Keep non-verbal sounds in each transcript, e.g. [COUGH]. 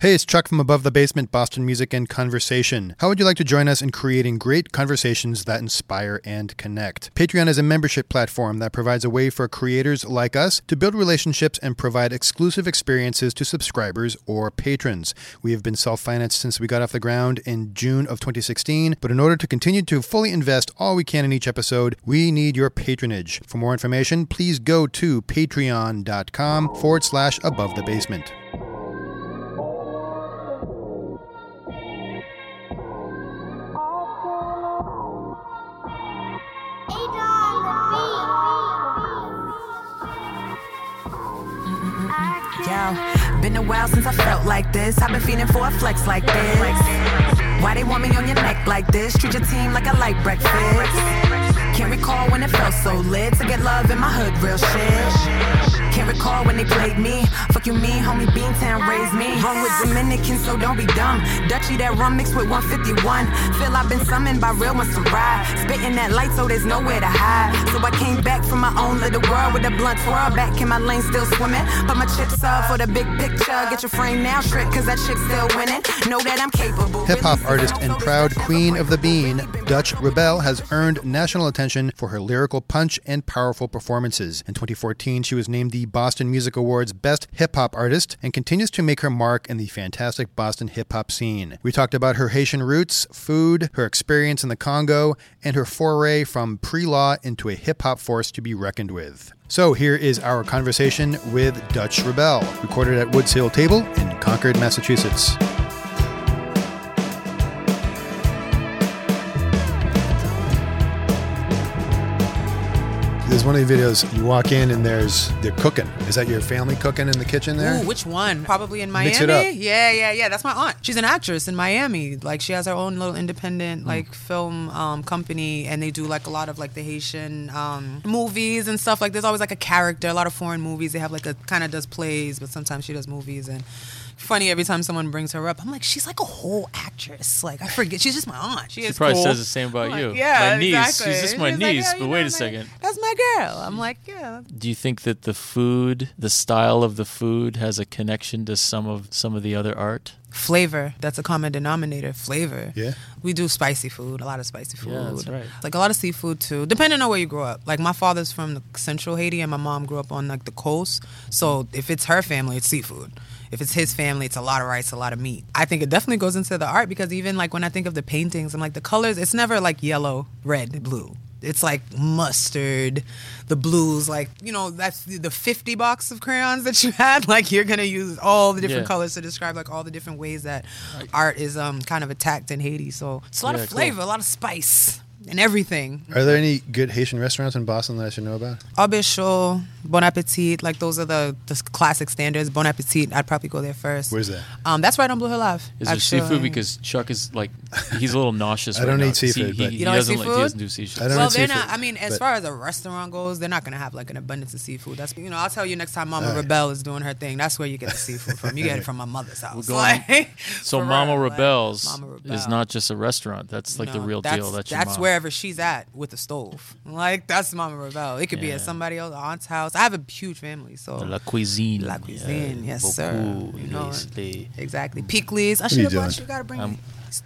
Hey, it's Chuck from Above the Basement, Boston Music and Conversation. How would you like to join us in creating great conversations that inspire and connect? Patreon is a membership platform that provides a way for creators like us to build relationships and provide exclusive experiences to subscribers or patrons. We have been self financed since we got off the ground in June of 2016, but in order to continue to fully invest all we can in each episode, we need your patronage. For more information, please go to patreon.com forward slash above the basement. Yo, been a while since I felt like this. I've been feeling for a flex like this. Why they want me on your neck like this? Treat your team like a light breakfast. Can't recall when it felt so lit to get love in my hood, real shit. Can't recall when they played me. Fuck you, me, homie, Beantown raised me. Hung with Dominicans, so don't be dumb. Dutchy, that rum mixed with 151. Feel I've been summoned by real ones to ride. Spitting that light, so there's nowhere to hide. So I came back from my own little world with a blunt twirl. Back in my lane, still swimming. Put my chips up for the big picture. Get your frame now straight, cause that chick's still winning. Know that I'm capable. Hip hop artist and proud queen of the bean, Dutch Rebel has earned national attention for her lyrical punch and powerful performances. In 2014, she was named the Boston Music Awards Best Hip Hop Artist and continues to make her mark in the fantastic Boston hip hop scene. We talked about her Haitian roots, food, her experience in the Congo, and her foray from pre law into a hip hop force to be reckoned with. So here is our conversation with Dutch Rebel, recorded at Woods Hill Table in Concord, Massachusetts. There's one of the videos you walk in and there's they're cooking. Is that your family cooking in the kitchen there? Ooh, which one? Probably in Miami. Mix it up. Yeah, yeah, yeah. That's my aunt. She's an actress in Miami. Like she has her own little independent Hmm. like film um, company, and they do like a lot of like the Haitian um, movies and stuff. Like there's always like a character. A lot of foreign movies. They have like a kind of does plays, but sometimes she does movies and. Funny every time someone brings her up, I'm like, she's like a whole actress. Like I forget, she's just my aunt. She, She is probably cool. says the same about I'm you. like, yeah, My niece. exactly. She's just my She's like, niece, yeah, but wait a man, second. That's my girl. I'm like, yeah, Do you think that the food, the style of the food, has a connection to some of some of the other art? flavor that's a common denominator flavor Yeah. we do spicy food a lot of spicy food Yeah, that's right. like a lot of seafood too depending on where you grow up like my father's from the central haiti and my mom grew up on like the coast so if it's her family it's seafood if it's his family it's a lot of rice a lot of meat i think it definitely goes into the art because even like when i think of the paintings i'm like the colors it's never like yellow red blue it's like mustard, the blues, like you know that's the, fifty box of crayons that you had. [LAUGHS] Like you're gonna use all the different Yeah. colors to describe like all the different ways that art is um kind of attacked in Haiti. So it's a lot Yeah, of cool. flavor, a lot of spice, and everything. Are there any good Haitian restaurants in Boston that I should know about? Aube Chaud, Bon Appetit, like those are the, the classic standards. Bon Appetit, I'd probably go there first. Where's that? Um, that's right on Blue Hill Ave. Is there actually. seafood? Because Chuck is like, he's a little nauseous. [LAUGHS] I right don't now eat 'cause he- seafood, He, but- he You don't like doesn't like. He doesn't do seafood. I don't well, eat they're seafood, not. I mean, as far as a restaurant goes, they're not gonna have like an abundance of seafood. That's you know, I'll tell you next time Mama All right. Rebel is doing her thing. That's where you get the seafood from. You get it from my mother's house. going- [LAUGHS] Like, So for Mama real, like, Rebels Mama is not just a restaurant. That's like the real that's, deal. That's your that's mom. Wherever she's at with the stove. Like that's Mama Rebel. It could be at somebody else, aunt's house. I have a huge family, so La cuisine. La cuisine, yes, sir. beaucoup, You know les- les- exactly. Pickles. I are should you have brought you. Gotta bring Um, me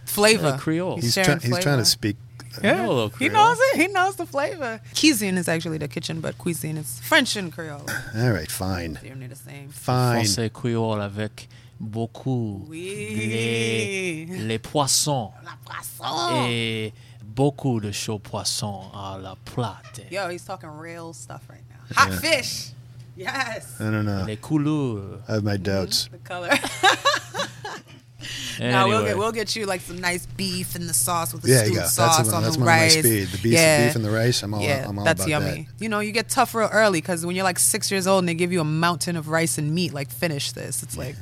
flavor. Yeah, Creole. He's, sharing try- he's trying to speak. Yeah, know he Creole. knows it. He knows the flavor. Cuisine is actually the kitchen, but cuisine is French and Creole. All right, fine. They're near the same. Fine. Français créole avec beaucoup Oui. les, les poissons La poisson. et beaucoup de chauds poissons à la plate. Yo, he's talking real stuff right now. Hot fish. Yes. I don't know. Les couleurs. I have my doubts. The color. [LAUGHS] Anyway, Now we'll get we'll get you like some nice beef in the sauce with the Yeah, you stewed go. That's, sauce the on that's the one of my rice. speed. The beef, yeah. beef and the rice. I'm all, yeah, I'm all that's about yummy. that. You know, you get tough real early because when you're like six years old and they give you a mountain of rice and meat, like finish this. It's like,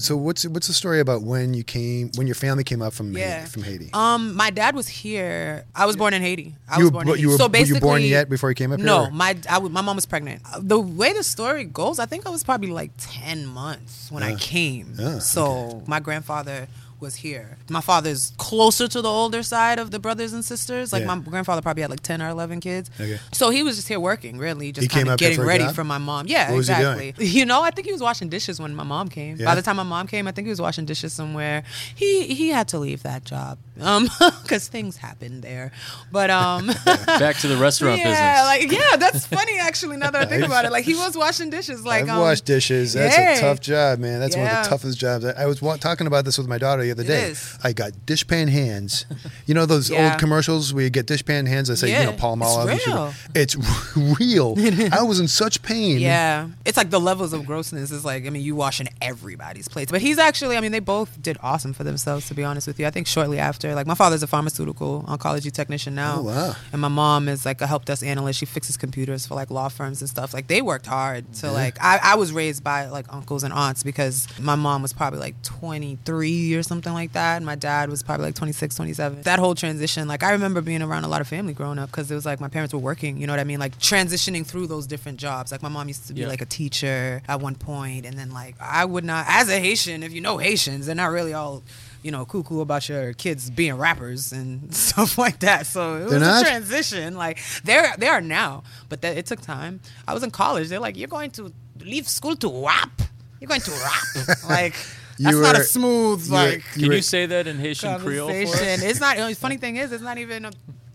So what's what's the story about when you came when your family came up from yeah, Haiti, from Haiti? Um, my dad was here. I was born in Haiti. I You was were- born but in Haiti. you were- so were you basically, born yet before you came up here, No, or- my I my mom was pregnant. The way the story goes, I think I was probably like ten months when I Uh, came. oh, so my grandfather was here. My father's closer to the older side of the brothers and sisters. Like Yeah. my grandfather probably had like ten or eleven kids. Okay. So he was just here working, really, just kind of getting ready job? for my mom. Yeah, What exactly. [LAUGHS] You know, I think he was washing dishes when my mom came. Yeah? By the time my mom came, I think he was washing dishes somewhere. He he had to leave that job um [LAUGHS] because things happened there. But um [LAUGHS] Back to the restaurant yeah, business. like yeah, that's funny actually. Now that I think about it, like he was washing dishes. Like I've um, washed dishes. That's yeah. a tough job, man. That's one of the toughest jobs. I, I was wa- talking about this with my daughter the other It day. is. I got dishpan hands. You know those Yeah. old commercials where you get dishpan hands that say, you Yeah, know, Paul it's Olive. and real. It's [LAUGHS] real. [LAUGHS] I was in such pain. Yeah, it's like the levels of grossness is like I mean you washing everybody's plates, but he's actually I mean they both did awesome for themselves to be honest with you. I think shortly after like my father's a pharmaceutical oncology technician now, Oh, wow. and my mom is like a help desk analyst. She fixes computers for like law firms and stuff. Like they worked hard to like I, I was raised by like uncles and aunts because my mom was probably like 23 or something like that, and my dad was probably like 26, 27. That whole transition, like I remember being around a lot of family growing up because it was like my parents were working. You know what I mean? Like transitioning through those different jobs. Like my mom used to be Yeah. like a teacher at one point, and then like I would not, as a Haitian, if you know Haitians, they're not really all. You know, cuckoo about your kids being rappers and [LAUGHS] stuff like that. So it was They're not? a transition. Like they're they are now, but that it took time. I was in college. They're like, you're going to leave school to rap. You're going to rap. [LAUGHS] like You that's not a smooth you were- like Can you say that in Haitian Creole for us? It's not. The funny thing is, it's not even. A,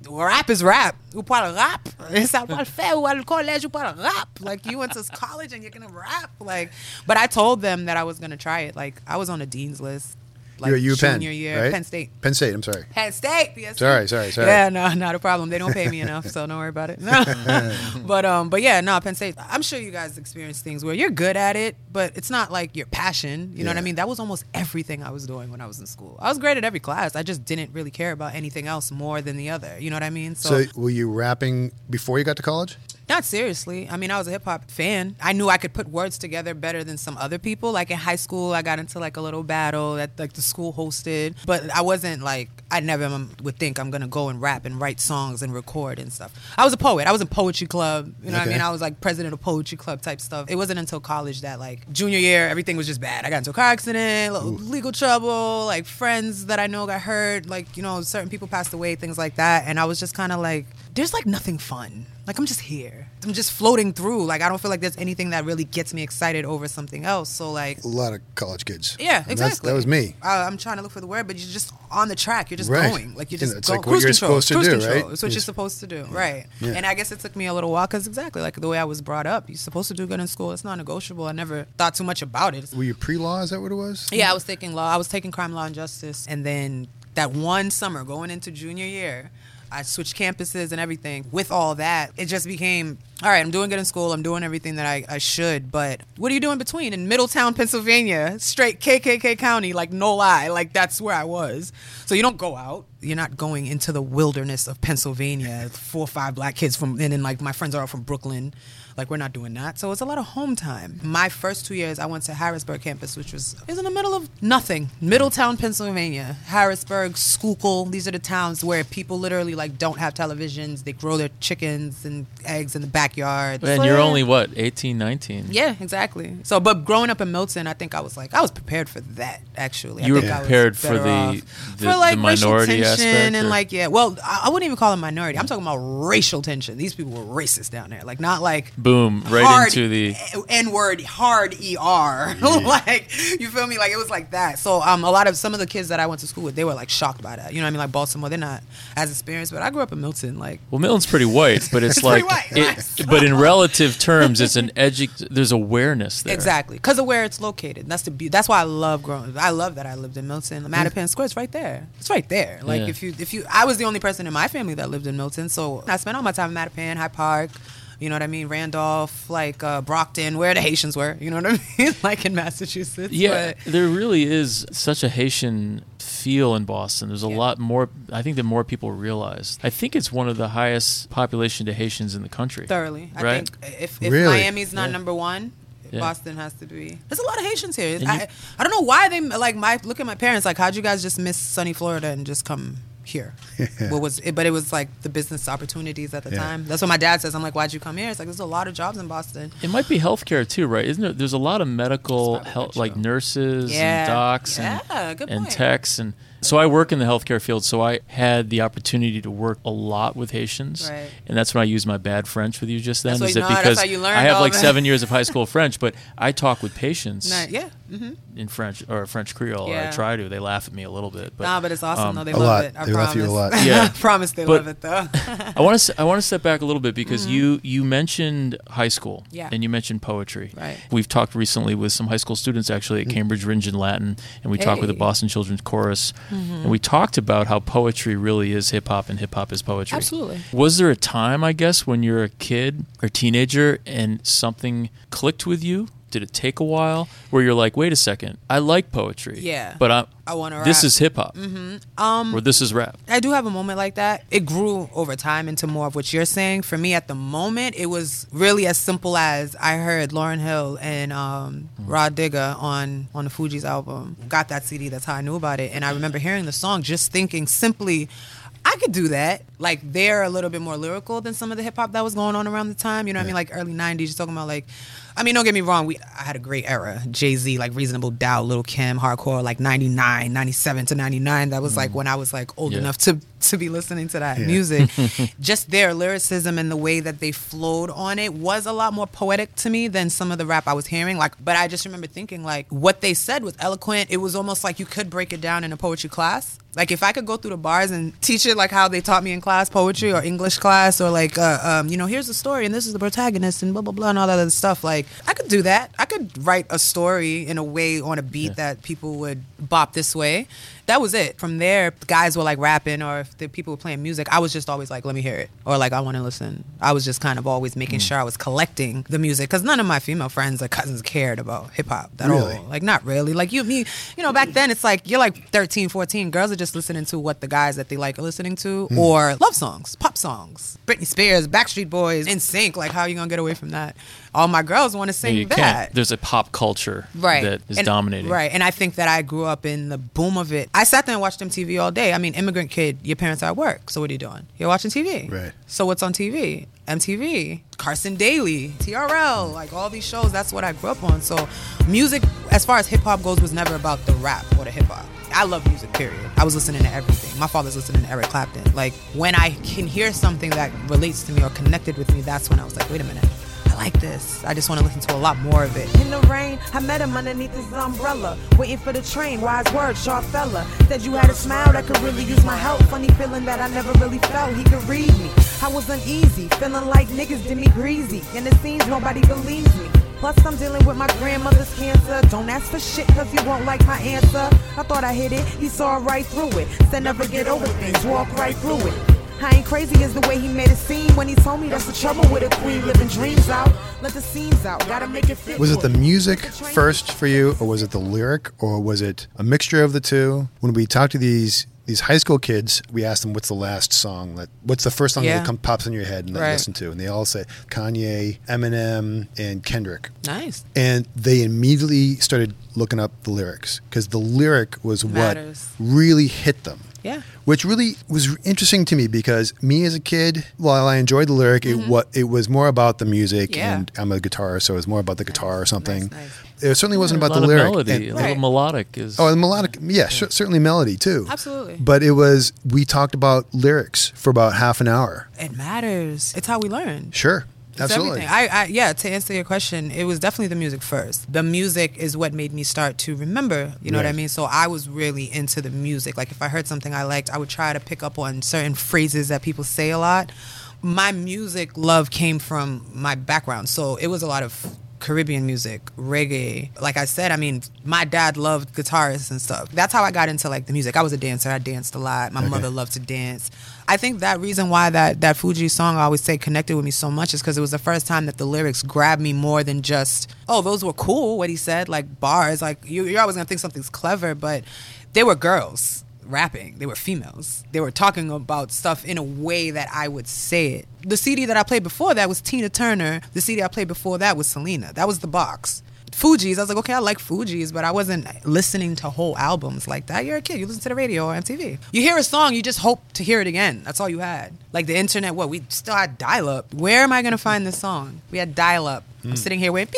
Rap is rap. Ou parle rap. Ça parle faire ou al collège ou parle rap. Like you went to college and you're gonna rap. Like, but I told them that I was gonna try it. Like I was on a dean's list. Like you Penn, junior year, right? Penn State. Penn State. I'm sorry. Penn State. Yes. Sorry, sorry, sorry. Yeah, no, not a problem. They don't pay me enough, so don't worry about it. [LAUGHS] [LAUGHS] but um, but yeah, no, Penn State. I'm sure you guys experience things where you're good at it, but it's not like your passion. You know what I mean? That was almost everything I was doing when I was in school. I was great at every class. I just didn't really care about anything else more than the other. You know what I mean? So, were you rapping before you got to college? Not seriously. I mean, I was a hip hop fan. I knew I could put words together better than some other people. Like in high school, I got into like a little battle that like the school hosted, but I wasn't like I never would think I'm gonna go and rap and write songs and record and stuff. I was a poet. I was in poetry club. You know what I mean? I was like president of poetry club type stuff. It wasn't until college that like junior year everything was just bad. I got into a car accident, little legal trouble, like friends that I know got hurt, like you know certain people passed away, things like that, and I was just kind of like, there's like nothing fun. Like I'm just here. I'm just floating through. Like I don't feel like there's anything that really gets me excited over something else. So like A lot of college kids. yeah, And exactly. that was me. I, I'm trying to look for the word, but you're just on the track. You're just Right. going. Like you're just it's going. like what cruise you're control. supposed to cruise do, control. right? It's what Yes. you're supposed to do, right? Yeah. And I guess it took me a little while because exactly like the way I was brought up. You're supposed to do good in school. It's not negotiable. I never thought too much about it. Were you pre-law? Is that what it was? Yeah, I was taking law. I was taking crime, law, and justice, and then that one summer going into junior year, I switched campuses and everything. With all that, it just became all right. I'm doing good in school. I'm doing everything that I, I should. But what do you do in between? In Middletown, Pennsylvania, straight KKK County, like no lie, like that's where I was. So you don't go out. You're not going into the wilderness of Pennsylvania. Four or five black kids from, and then like my friends are all from Brooklyn. Like we're not doing that. So it's a lot of home time. My first two years, I went to Harrisburg campus, which was was in the middle of nothing. Middletown, Pennsylvania, Harrisburg, Schuylkill. These are the towns where people literally like don't have televisions. They grow their chickens and eggs in the backyard. And you're only what 18, 19. Yeah, exactly. So, but growing up in Milton, I think I was like, I was prepared for that. Actually, I You were think I was prepared for the- the- for like the racial minority tension aspect, and or- like yeah. Well, I, I wouldn't even call it minority. I'm talking about racial tension. These people were racist down there. Like not like Boom, right hard into the. N word, hard ER. [LAUGHS] like you feel me? Like it was like that. So um, a lot of some of the kids that I went to school with, they were like shocked by that. You know what I mean? Like Baltimore, they're not as experienced. But I grew up in Milton. Like Well, Milton's pretty white, but it's, [LAUGHS] It's like, white, it- right. but in [LAUGHS] relative terms, it's an edu- There's awareness there. Exactly, because of where it's located. That's the be- That's why I love growing. I love that I lived in Milton. Mattapan Square, it's right there. It's right there. Like Yeah. if you, if you, I was the only person in my family that lived in Milton, so I spent all my time in Mattapan, Hyde Park. You know what I mean? Randolph, like uh, Brockton, where the Haitians were. You know what I [LAUGHS] mean? like in Massachusetts. Yeah, but- there really is such a Haitian feel in Boston. There's a Yeah. lot more. I think that more people realize. I think it's one of the highest population to Haitians in the country. thoroughly. I Right? think if, if Really? Miami's not Yeah. number one, Yeah. Boston has to be. There's a lot of Haitians here. And I, I don't know why they like my look at my parents. Like, how'd you guys just miss sunny Florida and just come here. [LAUGHS] what was it, but it was like the business opportunities at the Yeah. time. That's what my dad says. I'm like, why'd you come here? It's like there's a lot of jobs in Boston. It might be healthcare too, right? Isn't there? There's a lot of medical That's probably health, like nurses Yeah. and docs and, Yeah, good and point. techs, and so I work in the healthcare field. So I had the opportunity to work a lot with Haitians, Right. and that's when I used my bad French with you just then. That's what is you it know, that's because how you I have like seven years of high [LAUGHS] school French, but I talk with patients Nah, yeah. hmm in French or French Creole. Or I try to. They laugh at me a little bit, but nah, but it's awesome um, though. They A love lot. it. I They love promise. you a lot. [LAUGHS] Yeah. I promise they But- love it though. [LAUGHS] I want to I want to step back a little bit because you you mentioned high school Mm-hmm. Yeah. and you mentioned poetry. Right. We've talked recently with some high school students actually at Cambridge Rindge and Latin, and we talked with the Mm-hmm. Boston Children's Chorus, and we talked about how poetry really is hip hop and hip hop is poetry. Absolutely. Was there a time, I guess, when you're a kid or teenager and something clicked with you? Did it take a while where you're like, wait a second, I like poetry. Yeah. But I, I wanna This is hip hop. Mm-hmm. Um, or this is rap. I do have a moment like that. It grew over time into more of what you're saying. For me, at the moment, it was really as simple as I heard Lauryn Hill and um, Rod Digger on on the Fugees album. Got that CD. That's how I knew about it. And I remember hearing the song, just thinking simply. I could do that. Like they're a little bit more lyrical than some of the hip hop that was going on around the time. You know what I mean? Like early '90s. You're talking about like, I mean, don't get me wrong. We I had a great era. Jay Z, like Reasonable Doubt, Lil' Kim, hardcore, like '99, '97 to '99. That was like when I was like old Yeah. enough to to be listening to that Yeah. music. [LAUGHS] Just their lyricism and the way that they flowed on it was a lot more poetic to me than some of the rap I was hearing. Like, but I just remember thinking like what they said was eloquent. It was almost like you could break it down in a poetry class. Like if I could go through the bars and teach it like how they taught me in class, poetry or English class, or like, uh, um, you know, here's the story and this is the protagonist and blah blah blah and all that other stuff. Like I could do that. I could write a story in a way on a beat that people would bop this way. That was it. From there, guys were like rapping, or if the people were playing music, I was just always like, "Let me hear it," or like, "I want to listen." I was just kind of always making mm. sure I was collecting the music because none of my female friends or cousins cared about hip hop at Really? all. Like, not really. Like you, me, you know, back then it's like you're like 13, 14. Girls are just listening to what the guys that they like are listening to, mm. or love songs, pop songs, Britney Spears, Backstreet Boys, NSYNC. Like, how are you gonna get away from that? All my girls want to sing you that can't. There's a pop culture right that is And- dominating. right and i think that i grew up in the boom of it i sat there and watched mtv all day i mean immigrant kid your parents are at work so what are you doing you're watching tv Right. so what's on tv mtv carson daly trl like all these shows that's what i grew up on so music as far as hip-hop goes was never about the rap or the hip-hop I love music, period. I was listening to everything. My father's listening to Eric Clapton. Like, when I can hear something that relates to me or connected with me, that's when I was like, wait a minute. I like this. I just want to listen to a lot more of it. In the rain, I met him underneath his umbrella. Waiting for the train, wise word, sharp fella. Said you had a smile that could really use my help. Funny feeling that I never really felt he could read me. I was uneasy, feeling like niggas did me greasy. And it seems nobody believes me. Plus, I'm dealing with my grandmother's cancer. Don't ask for shit, cause you won't like my answer. I thought I hit it, he saw right through it. Said never get over things, walk right through it. I ain't crazy as the way he made it seem when he told me that's the trouble with a queen living dreams out. Let the scenes out, gotta make it fit. Was it the music Let the train first for you, or was it the lyric, or was it a mixture of the two? When we talk to these these high school kids, we ask them what's the last song that what's the first song Yeah. that comes pops in your head and that you Right. listen to, and they all say Kanye, Eminem, and Kendrick. Nice. And they immediately started looking up the lyrics because the lyric was what really hit them. Yeah. Which really was interesting to me because me as a kid, while I enjoyed the lyric, it what it was more about the music, Mm-hmm. Yeah. and I'm a guitarist, so it was more about the guitar or something. nice. It certainly wasn't a about lot the of lyric. melody, And- a little Right. melodic is. oh, and melodic, yeah, cer- certainly melody too. Absolutely. But it was we talked about lyrics for about half an hour. It matters. It's how we learn. Sure, It's absolutely. everything. I, I yeah. To answer your question, it was definitely the music first. The music is what made me start to remember. You know what I mean? So I was really into the music. Like if I heard something I liked, I would try to pick up on certain phrases that people say a lot. My music love came from my background, so it was a lot of Caribbean music, reggae. Like I said, I mean, my dad loved guitarists and stuff. That's how I got into like the music. I was a dancer. I danced a lot. My mother loved to dance. I think that reason why that that Fugees song I always say connected with me so much is because it was the first time that the lyrics grabbed me more than just oh those were cool what he said like bars like you, you're always gonna think something's clever but they were girls rapping. They were females. They were talking about stuff in a way that I would say it. The CD that I played before that was Tina Turner. The CD I played before that was Selena. That was the box Fugees. I was like, okay, I like Fugees, but I wasn't listening to whole albums like that. You're a kid. You listen to the radio or MTV. You hear a song, you just hope to hear it again. That's all you had. Like the internet, what? We still had dial up. Where am I going to find this song? We had dial up. I'm hmm. sitting here with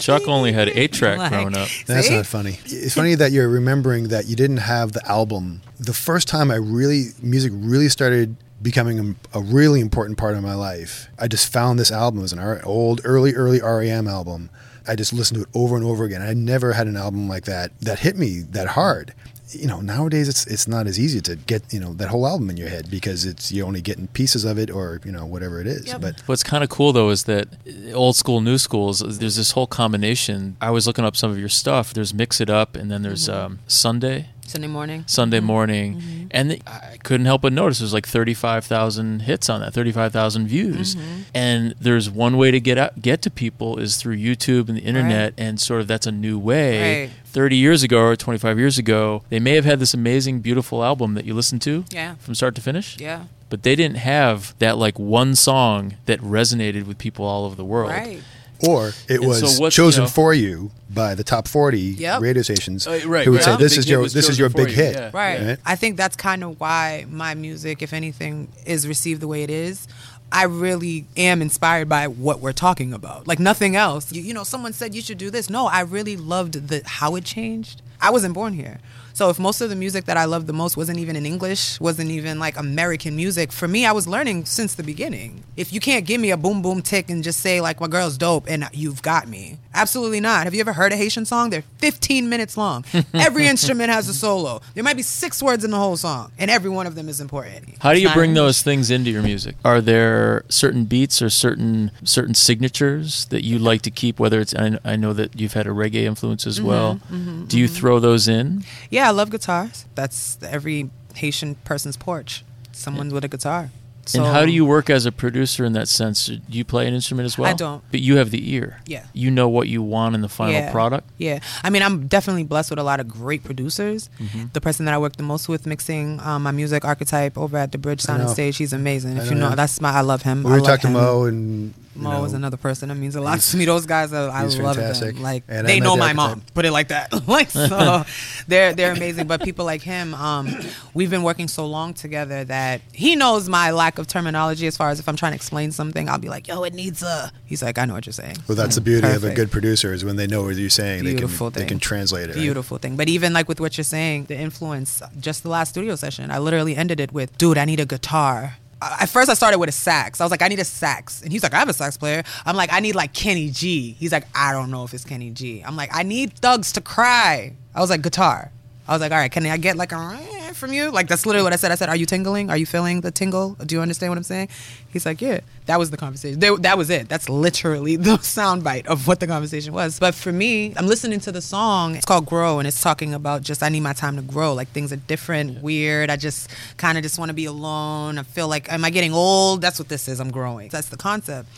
Chuck only had eight track Like, growing up. That's see? not funny. It's funny that you're remembering that you didn't have the album. The first time I really music really started becoming a, a really important part of my life. I just found this album. It was an old, early, early REM album. I just listened to it over and over again. I never had an album like that that hit me that hard. You know, nowadays it's it's not as easy to get you know that whole album in your head because it's you're only getting pieces of it or you know whatever it is. Yep. But What's kind of cool though is that old school, new schools. There's this whole combination. I was looking up some of your stuff. There's Mix It Up, and then there's um, Sunday, Sunday morning. Sunday Mm-hmm. morning, and the, I couldn't help but notice there's like 35,000 hits on that, 35,000 views, Mm-hmm. and there's one way to get out, get to people is through YouTube and the internet, and sort of that's a new way. Right. 30 years ago or 25 years ago, they may have had this amazing, beautiful album that you listened to Yeah. from start to finish Yeah. but they didn't have that like one song that resonated with people all over the world. Right. Or it And was so chosen you know- for you by the top 40 Yep. radio stations Uh, right, who would right. say this Big is your this is your big you, hit yeah. Right. Right. I think that's kind of why my music, if anything, is received the way it is. I really am inspired by what we're talking about. Like nothing else. You, you know, someone said you should do this. No, I really loved the how it changed. I wasn't born here. So if most of the music that I loved the most wasn't even in English, wasn't even like American music, for me I was learning since the beginning. If you can't give me a boom boom tick and just say like my girl's dope and you've got me. Absolutely not. Have you ever heard a Haitian song? They're 15 minutes long. [LAUGHS] Every instrument has a solo. There might be 6 words in the whole song and every one of them is important. How do you bring those things into your music? Are there certain beats or certain certain signatures that you like to keep? Whether it's I, know that you've had a reggae influence as well. Mm-hmm, do you throw those in? Yeah, I love guitars. That's every Haitian person's porch. Someone with a guitar. and how do you work as a producer in that sense? Do you play an instrument as well? I don't. But you have the ear. Yeah. You know what you want in the final yeah. product. Yeah, I mean, I'm definitely blessed with a lot of great producers. Mm-hmm. The person that I work the most with mixing um, my music, Archetype, over at the Bridge Sound and. Stage, he's amazing. I If know you know, that's my, I love him. we I were talking to him. Mo and Mo is another person that means a lot to me. Those guys, are, I love fantastic. them. Like And they know my mom. Put it like that. [LAUGHS] like so, [LAUGHS] they're they're amazing. But people like him, um, we've been working so long together that he knows my lack of terminology as far as if I'm trying to explain something, I'll be like, "Yo, it needs a." He's like, "I know what you're saying." well that's the beauty of a good producer is when they know what you're saying Beautiful they can they can translate it right? Beautiful thing. But even like with what you're saying, the influence, just the last studio session, I literally ended it with, dude, I need a guitar. At first, I started with a sax. I was like, I need a sax. And he's like, I have a sax player. I'm like, I need like Kenny G. He's like, I don't know if it's Kenny G. I'm like, I need thugs to cry. I was like, guitar. I was like, all right, can I get like a from you? Like, that's literally what I said. I said, are you tingling? Are you feeling the tingle? Do you understand what I'm saying? He's like, yeah. That was the conversation. That was it. That's literally [LAUGHS] the soundbite of what the conversation was. But for me, I'm listening to the song. It's called Grow, and it's talking about just I need my time to grow. Like things are different, weird. I just kind of just want to be alone. I feel like, am I getting old? That's what this is. I'm growing. That's the concept.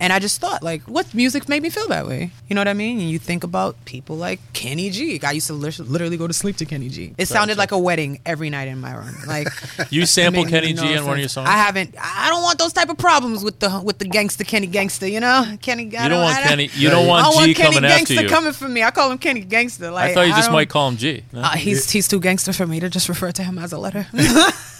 And I just thought, like, what music made me feel that way? You know what I mean? And you think about people like Kenny G. I used to lit- literally go to sleep to Kenny G. It sounded like a wedding every night in my room. Like [LAUGHS] You sample Kenny G on one of your songs. I haven't. I don't want those type of problems with the with the gangster Kenny gangster. You know, Kenny. I You don't want I Kenny- you don't I want don't G want Kenny coming after gangster you. coming for me. I call him Kenny gangster. Like I thought you just might call him G. No? Uh, he's he's too gangster for me to just refer to him as a letter. [LAUGHS]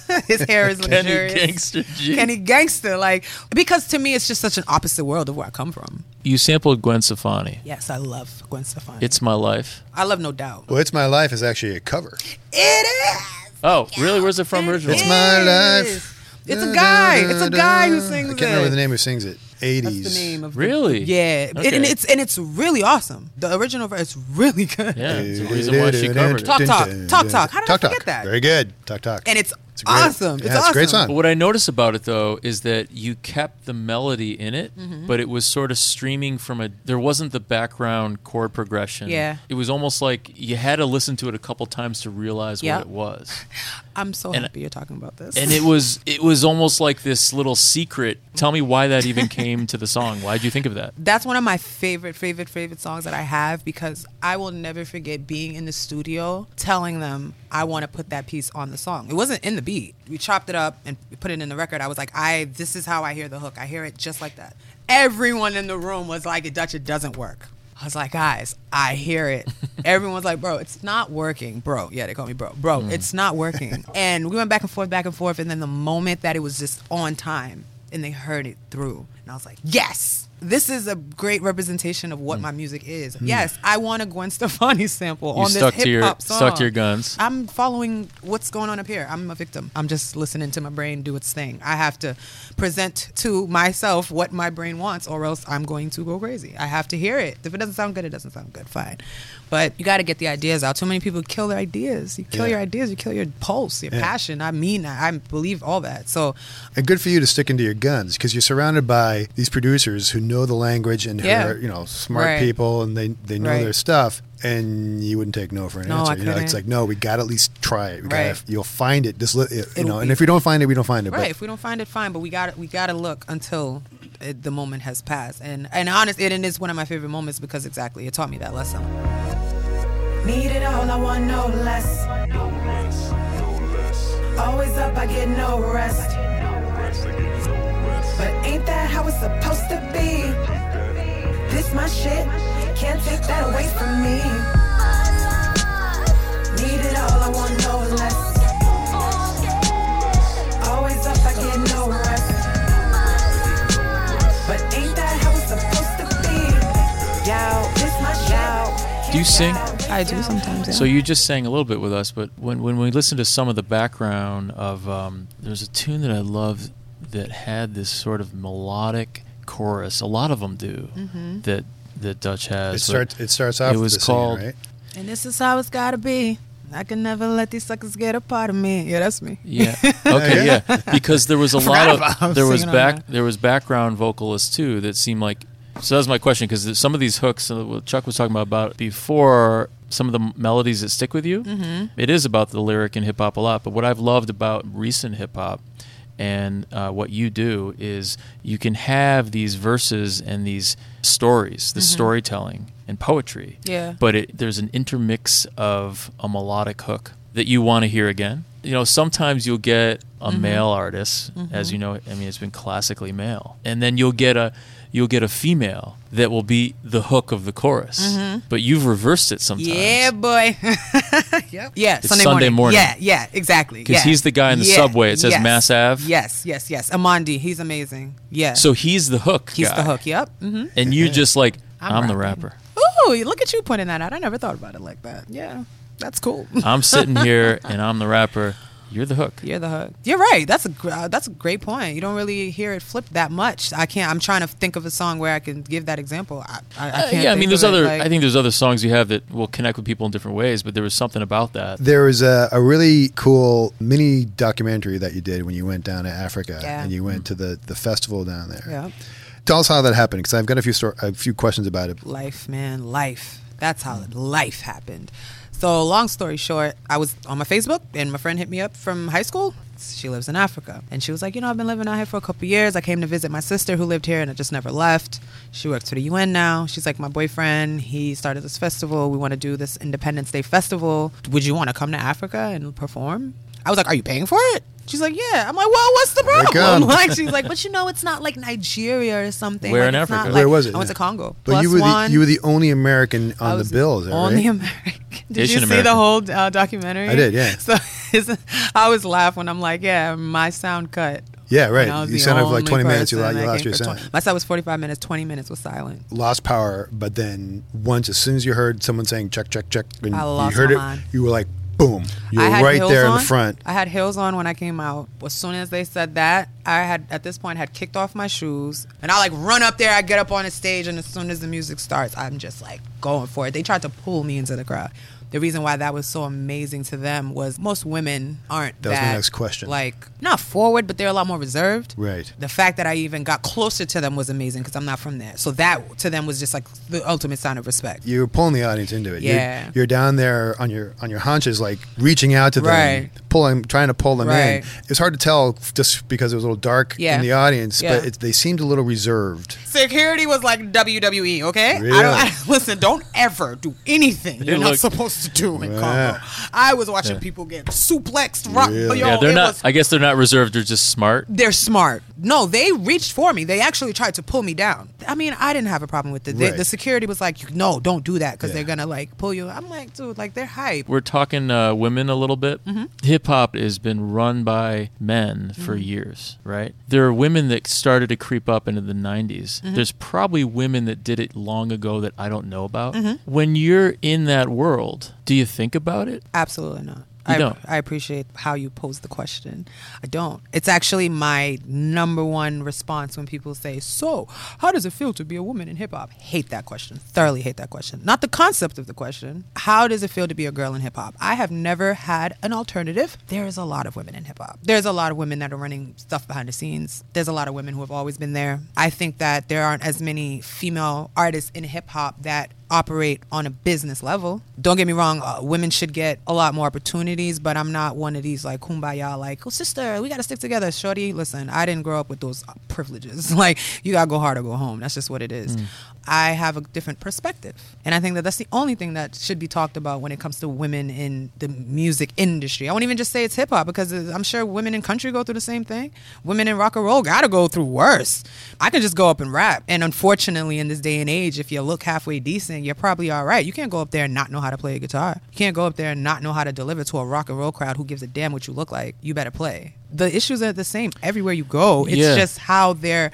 [LAUGHS] His hair is Kenny luxurious. Gangster G. Kenny gangster, like because to me it's just such an opposite world of where I come from. You sampled Gwen Stefani. Yes, I love Gwen Stefani. It's my life. I love No Doubt. well it's my life is actually a cover It is. Oh, really? Where's it from originally? It's my life. It's a guy. It's a guy who sings it. I can't remember the name who sings it 80s That's the name of the- Really? yeah, Okay. and it's and it's really awesome. The original version is really good. Yeah, it's the reason why she covered it. Talk, talk, talk, talk. How did I talk, forget talk. that? Very good. Talk talk. And it's, It's great. awesome. Yeah, it's it's a great awesome. song. But what I notice about it though is that you kept the melody in it, Mm-hmm. but it was sort of streaming from a. There wasn't the background chord progression. Yeah. it was almost like you had to listen to it a couple times to realize Yep. what it was, [LAUGHS] I'm so And- happy you're talking about this. and it was it was almost like this little secret. Tell me why that even came to the song. Why did you think of that? that's one of my favorite, favorite, favorite songs that I have because I will never forget being in the studio telling them I want to put that piece on the song. It wasn't in the beat. We chopped it up and put it in the record. I was like, I this is how I hear the hook. I hear it just like that. Everyone in the room was like, Dutch, it doesn't work. I was like, guys, I hear it. [LAUGHS] Everyone's like, bro, it's not working, bro. Yeah, they call me bro, bro. Mm. It's not working. [LAUGHS] and we went back and forth, back and forth, and then the moment that it was just on time, and they heard it through, and I was like, yes. This is a great representation of what mm. my music is. Mm. Yes, I want a Gwen [LAUGHS] Stefani sample You on this hip hop song. stuck to your guns. I'm following what's going on up here. I'm a victim. I'm just listening to my brain do its thing. I have to present to myself what my brain wants, or else I'm going to go crazy. I have to hear it. If it doesn't sound good, it doesn't sound good. Fine. But you got to get the ideas out. Too many people kill their ideas. You kill Yeah. your ideas. You kill your pulse, your Yeah. passion. I mean. I believe all that. So And good for you to stick into your guns because you're surrounded by these producers who know the language and who are, you know, smart Right. people and they, they know Right. their stuff. And you wouldn't take no for an No, answer. I you know, it's like, no, we got to at least try it. We Right. gotta, you'll find it. Just, you It'll know, and if we don't find it, we don't find it. Right. If we don't find it, fine. But we got we got to look until it, the moment has passed. And and honestly, it is one of my favorite moments because exactly it taught me that lesson. Need it all, I want no less. No less, no less. Always up, I get no rest. But ain't that how it's supposed to be? This my shit, can't take that away from me. You sing? I do sometimes. Yeah. So you just sang a little bit with us, but when when we listen to some of the background of um, there's a tune that I love that had this sort of melodic chorus. A lot of them do Mm-hmm. that that Dutch has. It starts. It starts off. it was the singing, called- right? And this is how it's gotta be. I can never let these suckers get a part of me. Yeah, that's me. Yeah. [LAUGHS] Okay. Yeah. yeah. [LAUGHS] Because there was a lot of there was back there was background vocalists too that seemed like. So that's my question because some of these hooks, uh, what Chuck was talking about, about before, some of the melodies that stick with you. Mm-hmm. It is about the lyric in hip hop a lot. But what I've loved about recent hip hop and uh, what you do is you can have these verses and these stories, the storytelling and poetry. Mm-hmm. Yeah. But it, there's an intermix of a melodic hook that you want to hear again. You know, sometimes you'll get a Mm-hmm. male artist, as you know. I mean, it's been classically male, and then you'll get a you'll get a female that will be the hook of the chorus. But you've reversed it sometimes. Mm-hmm. Yeah, boy. [LAUGHS] yep. Yeah, It's Sunday, Sunday morning. morning. Yeah, yeah, exactly. 'Cause yeah. he's the guy in the Yeah, subway. It says yes. Mass Ave. Yes, yes, yes. Amandi, he's amazing. Yeah. So he's the hook. he's guy. the hook. Yep. hmm and you just like I'm, I'm the rapper. Ooh, look at you pointing that out. I never thought about it like that. Yeah, that's cool. I'm sitting here [LAUGHS] and I'm the rapper. You're the hook. You're the hook. You're right. That's a uh, that's a great point. You don't really hear it flipped that much. I can't. I'm trying to think of a song where I can give that example. I, I, I Uh, can't. yeah, I think mean, there's other. like- I think there's other songs you have that will connect with people in different ways, but there was something about that. There was a, a really cool mini documentary that you did when you went down to Africa Yeah. and you went to the, the festival down there. Yeah. Tell us how that happened because I've got a few stor- a few questions about it. life, man, life. That's how life happened. So, long story short, I was on my Facebook, and my friend hit me up from high school. She lives in Africa, and she was like, "You know, I've been living out here for a couple years. I came to visit my sister who lived here, and I just never left. She works for the UN now. She's like, my boyfriend. He started this festival. We want to do this Independence Day festival. Would you want to come to Africa and perform?" I was like, "Are you paying for it?" She's like, "Yeah." I'm like, "Well, what's the problem?" [LAUGHS] Like, she's like, "But you know, it's not like Nigeria or something. Where Like, in it's not Africa? like- Where was it? I went to Congo. But Plus you were one. the you were the only American on the bill, is that only right? American. [LAUGHS] Did Asian you see American. the whole uh, documentary? I did, yeah. So [LAUGHS] I always laugh when I'm like, yeah, my sound cut. Yeah, right. You the sounded for like 20 minutes. You, person lo- you lost your sound. 20 My set was 45 minutes. 20 minutes was silent. Lost power, but then once, as soon as you heard someone saying check, check, check, and I you heard my it, mind. you were like, boom. you're right there in on. the front. I had heels on when I came out. As soon as they said that, I had at this point had kicked off my shoes and I like run up there. I get up on the stage, and as soon as the music starts, I'm just like going for it. They tried to pull me into the crowd. The reason why that was so amazing to them was most women aren't That was my next question. Like not forward, but they're a lot more reserved. Right. The fact that I even got closer to them was amazing because I'm not from there. So that to them was just like the ultimate sign of respect. You're pulling the audience into it. You're- Yeah. You're, down there on your on your haunches, like reaching out to them, Right. Pulling, trying to pull them in. Right. It's hard to tell just because it was a little dark Yeah. in the audience, Yeah. but it, they seemed a little reserved. Security was like WWE, okay? Really? I don't, [LAUGHS] I, listen, don't ever do anything you're not look- supposed to do in Yeah. Congo. I was watching Yeah. people get suplexed. Rock, Really? yo, yeah, they're not. was- I guess they're not reserved. They're just smart. they're smart. no, they reached for me. They actually tried to pull me down. I mean, I didn't have a problem with it. The, Right. the security was like, no, don't do that because Yeah. they're gonna like pull you. I'm like, dude, like they're hype. We're talking uh, women a little bit. Mm-hmm. Hip hop has been run by men for Mm-hmm. years, right? There are women that started to creep up into the 90s. Mm-hmm. There's probably women that did it long ago that I don't know about. Mm-hmm. When you're in that world, do you think about it? Absolutely not. I, don't? I appreciate how you pose the question. I don't. It's actually my number one response when people say, So, how does it feel to be a woman in hip hop? Hate that question. Thoroughly hate that question. Not the concept of the question. How does it feel to be a girl in hip hop? I have never had an alternative. There is a lot of women in hip hop. There's a lot of women that are running stuff behind the scenes. There's a lot of women who have always been there. I think that there aren't as many female artists in hip hop that operate on a business level. Don't get me wrong, uh, women should get a lot more opportunities, but I'm not one of these like kumbaya, like, oh, sister, we got to stick together. Shorty, listen, I didn't grow up with those privileges. [LAUGHS] like, you got to go hard or go home. That's just what it is. I have a different perspective. And I think that that's the only thing that should be talked about when it comes to women in the music industry. I won't even just say it's hip hop because I'm sure women in country go through the same thing. Women in rock and roll got to go through worse. I can just go up and rap. And unfortunately, in this day and age, if you look halfway decent, you're probably all right. You can't go up there and not know how to play a guitar. You can't go up there and not know how to deliver to a rock and roll crowd who gives a damn what you look like. You better play. The issues are the same everywhere you go. It's Yeah. just how they're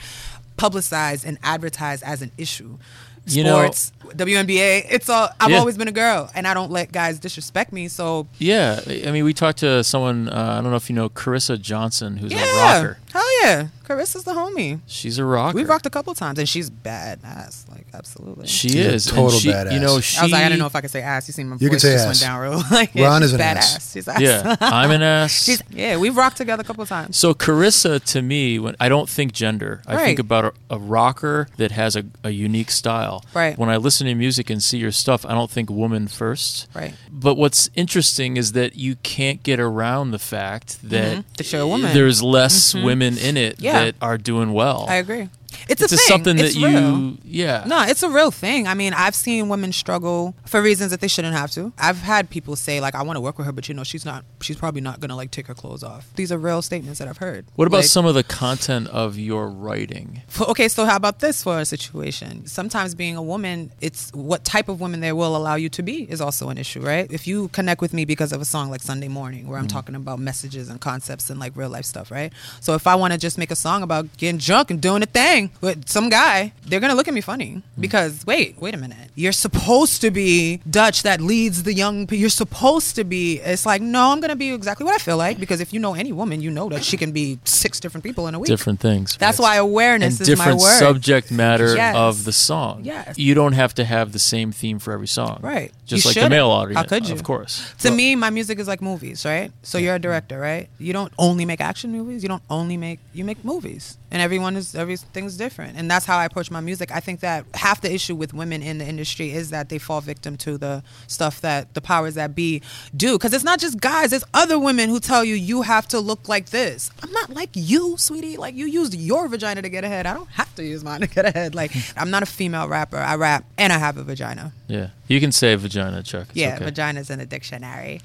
publicized and advertised as an issue. You know- Sports, WNBA, it's all. I've Yeah. always been a girl, and I don't let guys disrespect me. So Yeah, I mean, we talked to someone. Uh, I don't know if you know Carissa Johnson, who's yeah, a rocker. Hell yeah, Carissa's the homie. She's a rocker. We've rocked a couple times, and she's badass. Like absolutely. She She's a is and total she- badass. You know, she. I was like, I don't know if I could say ass. You see my You can voice say just ass. went down real. [LAUGHS] like, yeah, Ron she's is an badass. ass. She's ass. Yeah, I'm an [LAUGHS] ass. She's, yeah, we've rocked together a couple times. So Carissa, to me, when I don't think gender, I think about a, a rocker that has a, a unique style. Right. When I listen to music and see your stuff, I don't think woman first. Right. But what's interesting is that you can't get around the fact that mm-hmm. That you're a woman. there's less mm-hmm. women in it. Yeah. that are doing well. I agree. It's, It's a thing. something It's that you, real. yeah. No, it's a real thing. I mean, I've seen women struggle for reasons that they shouldn't have to. I've had people say like, "I want to work with her, but you know, she's not. She's probably not gonna like take her clothes off." These are real statements that I've heard. What about Like, some of the content of your writing? okay, so how about this for a situation? Sometimes being a woman, it's what type of woman they will allow you to be is also an issue, right? If you connect with me because of a song like Sunday Morning, where I'm mm. talking about messages and concepts and like real life stuff, right? So if I want to just make a song about getting drunk and doing a thing with some guy, they're gonna look at me funny mm. because wait, wait a minute, you're supposed to be Dutch that leads the young. You're supposed to be. It's like no, I'm gonna be exactly what I feel like because if you know any woman, you know that she can be six different people in a week. Different things. That's why awareness and is different my word. subject matter Yes. of the song. Yes. You don't have to have the same theme for every song. Right. Just You like the shouldn't. male audience. How could you? Of course. To me, my music is like movies, right? So you're a director, right? You don't only make action movies. You don't only make you make movies, and everyone is everything's different, and that's how I approach my music. I think that half the issue with women in the industry is that they fall victim to the stuff that the powers that be do, because it's not just guys. There's other women who tell you you have to look like this. I'm not like you, sweetie. Like you used your vagina to get ahead. I don't have to use mine to get ahead. Like [LAUGHS] I'm not a female rapper. I rap and I have a vagina. Yeah. You can say vagina, Chuck. It's yeah, okay. vagina's in the dictionary.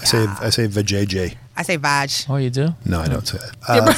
I say I say vajayjay. I say vag. Oh, you do? No, I don't say that. Uh,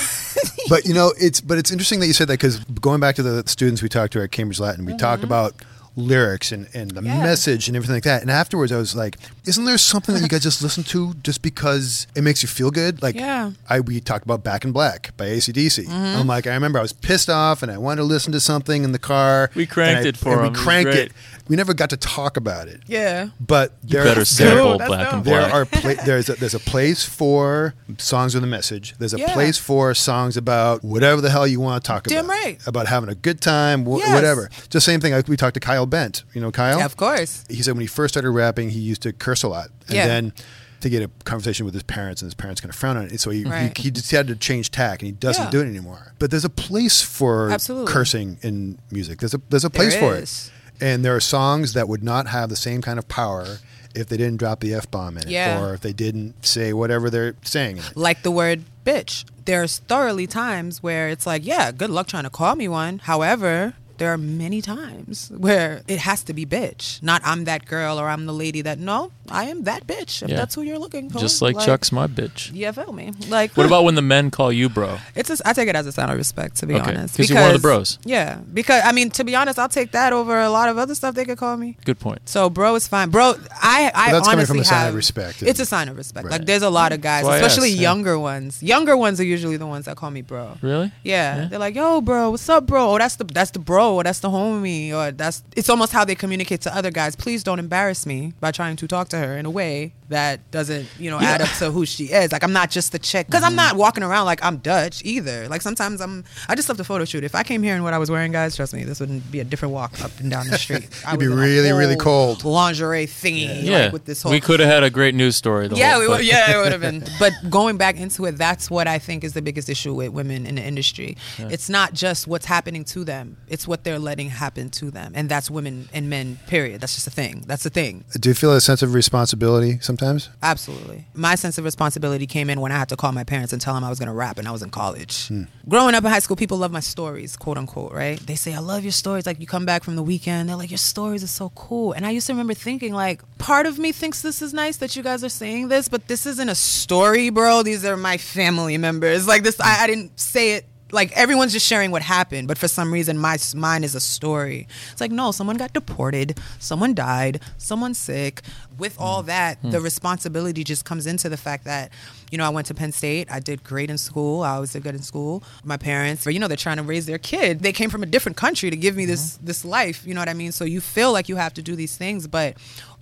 but you know, it's but it's interesting that you said that because going back to the students we talked to at Cambridge Latin, we talked about lyrics and, and the Mm-hmm. Yeah. message and everything like that. And afterwards, I was like, "Isn't there something that you guys just listen to just because it makes you feel good?" Like, Yeah. I we talked about Back in Black by ACDC. Mm-hmm. I'm like, I remember I was pissed off and I wanted to listen to something in the car. We cranked I- it for and him. It We cranked it. We never got to talk about it. Yeah. But there better there- sample Black and dope. there Black. are pla- there's a, there's a place for songs with a message. There's a Yeah. place for songs about whatever the hell you want to talk Damn about. right. About having a good time, wh- Yes. whatever. Just same thing. Like we talked to Kyle Bent. You know Kyle. Yeah, of course. He said when he first started rapping, he used to curse a lot, and Yeah. then to get a conversation with his parents, and his parents kind of frown on it. So he, Right. he, he decided to change tack, and he doesn't Yeah. do it anymore. But there's a place for Absolutely. cursing in music. There's a there's a place There for is. it. And there are songs that would not have the same kind of power if they didn't drop the f bomb in it, Yeah. or if they didn't say whatever they're saying. Like the word bitch. There's thoroughly times where it's like, yeah, good luck trying to call me one. However, there are many times where it has to be bitch. Not I'm that girl or I'm the lady that no, I am that bitch. If Yeah. that's who you're looking for. Just like, Chuck's my bitch. Yeah, feel me. Like What about [LAUGHS] when the men call you bro? it's a, I take it as a sign of respect, to be Okay, honest. 'cause you're one of the bros. Yeah, because I mean, to be honest, I'll take that over a lot of other stuff they could call me. Good point. So, bro is fine. Bro, I I But that's coming honestly from a sign of respect. It's a sign of respect. Right. Like, there's a lot of guys, That's why I especially asked, yeah. younger ones. Younger ones are usually the ones that call me bro. Really? Yeah. Yeah. they're like, "Yo, bro, what's up, bro? Oh, that's the that's the bro, or that's the homie, or that's." It's almost how they communicate to other guys. Please don't embarrass me by trying to talk to her in a way that doesn't, you know, add up to who she is. Like, I'm not just the chick, because I'm mm-hmm. not walking around like I'm Dutch either. Like, sometimes I'm. I just left a photo shoot. If I came here in what I was wearing, guys, trust me, this wouldn't be a different walk up and down the [LAUGHS] street. I You'd be was in a really, really cold. lingerie thingy, Yeah. like with this whole we could have had a great news story. The yeah, whole, we would, yeah, it would have been. [LAUGHS] But going back into it, that's what I think is the biggest issue with women in the industry. It's not just what's happening to them; it's what they're letting happen to them, and that's women and men. Period. That's just a thing. That's a thing. Do you feel a sense of responsibility sometimes? Absolutely. My sense of responsibility came in when I had to call my parents and tell them I was going to rap and I was in college. Hmm. Growing up in high school, people love my stories, quote unquote, right? They say, I love your stories. Like, you come back from the weekend, they're like, your stories are so cool. And I used to remember thinking, like, part of me thinks this is nice that you guys are saying this, but this isn't a story, bro. These are my family members. Like, this, I, I didn't say it like everyone's just sharing what happened, but for some reason my mine is a story. It's like no, someone got deported, someone died, someone's sick. With all mm. that, the hmm. responsibility just comes into the fact that you know I went to Penn State, I did great in school, I always did good in school. My parents, you know, they're trying to raise their kid. They came from a different country to give me this this life. You know what I mean? So you feel like you have to do these things, but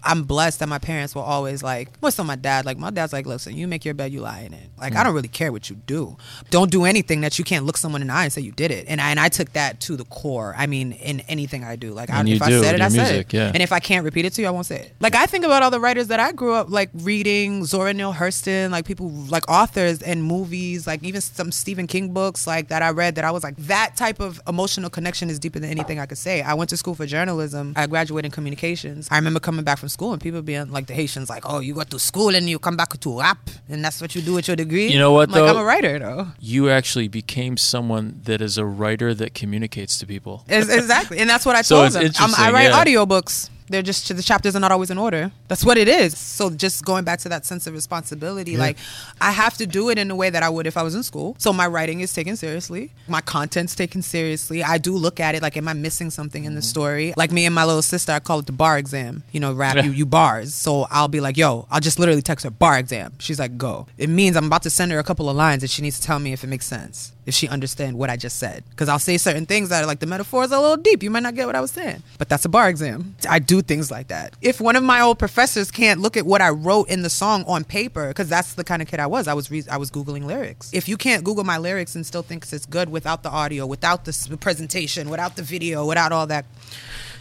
I'm blessed that my parents were always like, what's on my dad? Like, my dad's like, listen, you make your bed, you lie in it. Like, I don't really care what you do. Don't do anything that you can't look someone in the eye and say you did it. And I, and I took that to the core. I mean, in anything I do. Like, I, if I said it, I your said it. yeah. And if I can't repeat it to you, I won't say it. Like, I think about all the writers that I grew up like reading, Zora Neale Hurston, like people, like authors and movies, like even some Stephen King books, like that I read that I was like, that type of emotional connection is deeper than anything I could say. I went to school for journalism. I graduated in communications. I remember coming back from school and people being like the Haitians, like, oh, you go to school and you come back to rap, and that's what you do with your degree. You know what, I'm like, though? I'm a writer though. You actually became someone that is a writer that communicates to people. Ex- exactly, and that's what I [LAUGHS] So told them. I write yeah. audiobooks. They're just the chapters are not always in order. That's what it is. So just going back to that sense of responsibility, like I have to do it in the way that I would if I was in school. So my writing is taken seriously. My content's taken seriously. I do look at it like, am I missing something in the Mm-hmm. story? Like me and my little sister, I call it the bar exam. You know, rap you you bars. So I'll be like, yo, I'll just literally text her bar exam. She's like, go. It means I'm about to send her a couple of lines and she needs to tell me if it makes sense if she understand what I just said. Because I'll say certain things that are like the metaphors are a little deep. You might not get what I was saying. But that's a bar exam. I do things like that. If one of my old professors can't look at what I wrote in the song on paper, because that's the kind of kid I was. I was re- I was googling lyrics. If you can't Google my lyrics and still thinks it's good without the audio, without the presentation, without the video, without all that,